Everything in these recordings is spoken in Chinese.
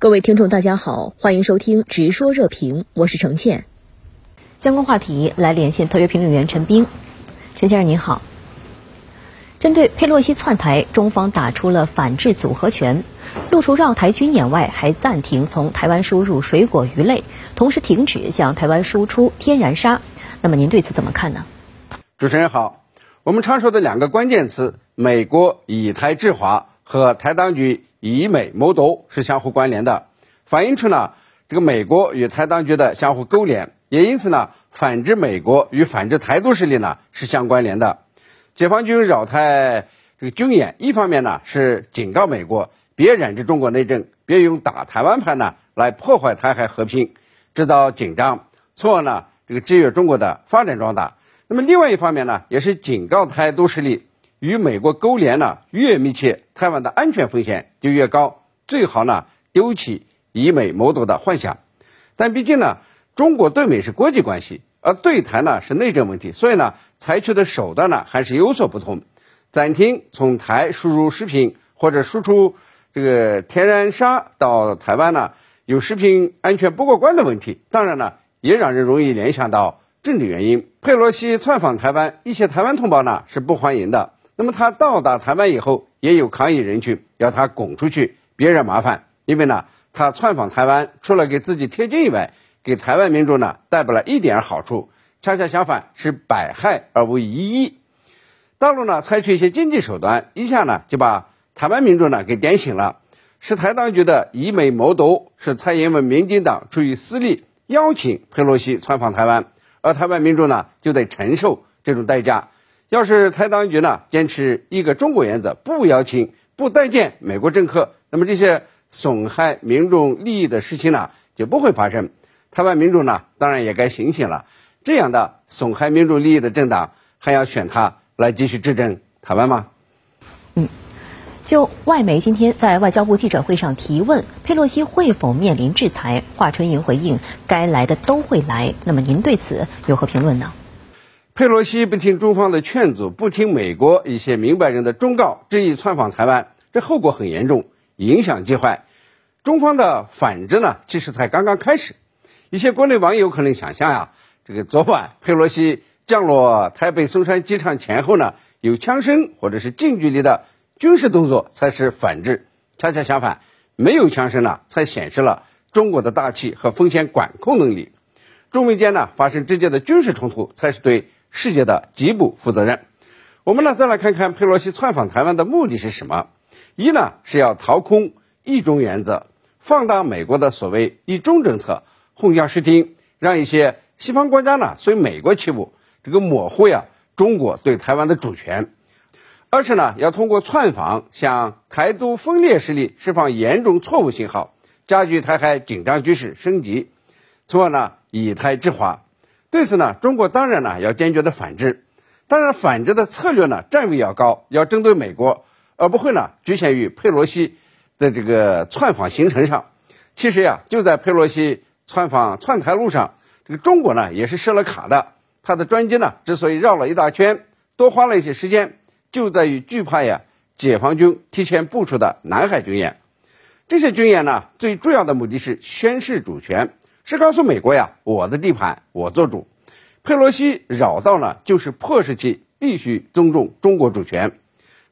各位听众，大家好，欢迎收听《直说热评》，我是程倩。相关话题来连线特约评论员陈斌。陈先生您好。针对佩洛西窜台，中方打出了反制组合拳，露出绕台军演外，还暂停从台湾输入水果鱼类，同时停止向台湾输出天然砂。那么您对此怎么看呢？主持人好，我们常说的两个关键词“美国以台制华”和台当局。以美谋独是相互关联的，反映出呢这个美国与台当局的相互勾连，也因此呢反制美国与反制台独势力呢是相关联的。解放军扰台这个军演，一方面呢是警告美国别染指中国内政，别用打台湾牌呢来破坏台海和平，制造紧张，从而呢这个制约中国的发展壮大。那么另外一方面呢，也是警告台独势力。与美国勾连呢越密切，台湾的安全风险就越高。最好呢丢弃以美谋独的幻想。但毕竟呢，中国对美是国际关系，而对台呢是内政问题，所以呢采取的手段呢还是有所不同。暂停从台输入食品或者输出这个天然砂到台湾呢，有食品安全不过关的问题。当然呢，也让人容易联想到政治原因。佩洛西窜访台湾，一些台湾同胞呢是不欢迎的。那么他到达台湾以后，也有抗议人群要他滚出去，别惹麻烦。因为呢，他窜访台湾，除了给自己贴金以外，给台湾民众呢带不了一点好处，恰恰相反是百害而无一益。大陆呢采取一些经济手段，一下呢就把台湾民众呢给点醒了，是台当局的以美谋独，是蔡英文民进党出于私利邀请佩洛西窜访台湾，而台湾民众呢就得承受这种代价。要是台当局呢坚持一个中国原则，不邀请、不待见美国政客，那么这些损害民众利益的事情呢就不会发生。台湾民众呢当然也该醒醒了，这样的损害民众利益的政党还要选他来继续执政台湾吗？嗯，就外媒今天在外交部记者会上提问佩洛西会否面临制裁，华春莹回应该来的都会来。那么您对此有何评论呢？佩洛西不听中方的劝阻，不听美国一些明白人的忠告，执意窜访台湾，这后果很严重，影响极坏。中方的反制呢，其实才刚刚开始。一些国内网友可能想象呀，这个昨晚佩洛西降落台北松山机场前后呢，有枪声或者是近距离的军事动作才是反制。恰恰相反，没有枪声呢，才显示了中国的大气和风险管控能力。中美间呢发生直接的军事冲突，才是对。世界的极不负责任。我们呢，再来看看佩洛西窜访台湾的目的是什么？一呢是要掏空一中原则，放大美国的所谓一中政策，混淆视听，让一些西方国家呢随美国起舞，这个模糊呀中国对台湾的主权。二是呢要通过窜访向台独分裂势力释放严重错误信号，加剧台海紧张局势升级，从而呢以台制华。对此呢，中国当然呢要坚决的反制，当然反制的策略呢站位要高，要针对美国，而不会呢局限于佩洛西的这个窜访行程上。其实呀，就在佩洛西窜访窜台路上，这个中国呢也是设了卡的。他的专机呢之所以绕了一大圈，多花了一些时间，就在于惧怕呀解放军提前部署的南海军演。这些军演呢，最重要的目的是宣示主权。是告诉美国呀，我的地盘我做主。佩洛西绕道呢，就是迫使其必须尊重中国主权。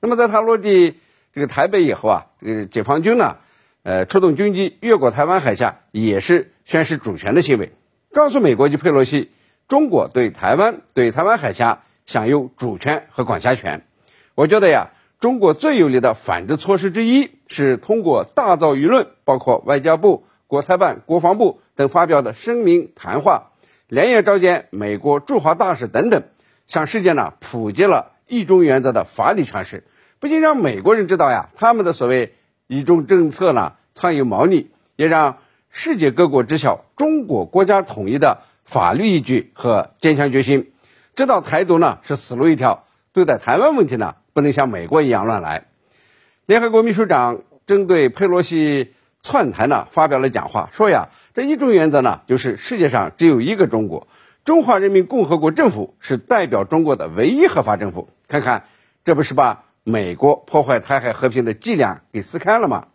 那么在他落地这个台北以后啊，这个解放军呢，呃，出动军机越过台湾海峡，也是宣示主权的行为，告诉美国及佩洛西，中国对台湾、对台湾海峡享有主权和管辖权。我觉得呀，中国最有力的反制措施之一是通过大造舆论，包括外交部。国台办、国防部等发表的声明、谈话，连夜召见美国驻华大使等等，向世界呢普及了一中原则的法理常识，不仅让美国人知道呀，他们的所谓一中政策呢藏有猫腻，也让世界各国知晓中国国家统一的法律依据和坚强决心，知道台独呢是死路一条，对待台湾问题呢不能像美国一样乱来。联合国秘书长针对佩洛西。窜台呢发表了讲话，说呀，这一中原则呢，就是世界上只有一个中国，中华人民共和国政府是代表中国的唯一合法政府。看看，这不是把美国破坏台海和平的伎俩给撕开了吗？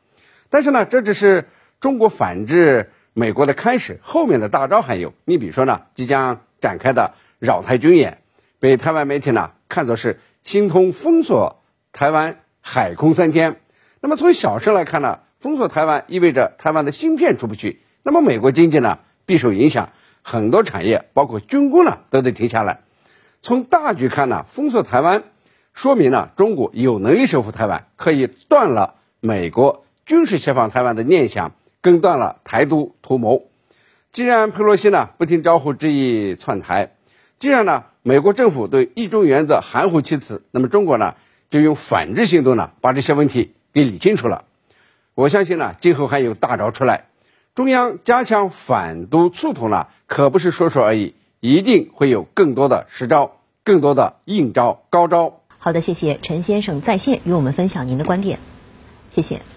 但是呢，这只是中国反制美国的开始，后面的大招还有。你比如说呢，即将展开的扰台军演，被台湾媒体呢看作是心通封锁台湾海空三天。那么从小事来看呢，封锁台湾意味着台湾的芯片出不去，那么美国经济呢必受影响，很多产业包括军工呢都得停下来。从大局看呢，封锁台湾说明了中国有能力收复台湾，可以断了美国军事协防台湾的念想。更断了台独图谋。既然佩洛西呢不听招呼执意窜台，既然呢美国政府对一中原则含糊其辞，那么中国呢就用反制行动呢把这些问题给理清楚了。我相信呢今后还有大招出来，中央加强反毒促统呢可不是说说而已，一定会有更多的实招，更多的硬招高招。好的，谢谢陈先生在线与我们分享您的观点，谢谢。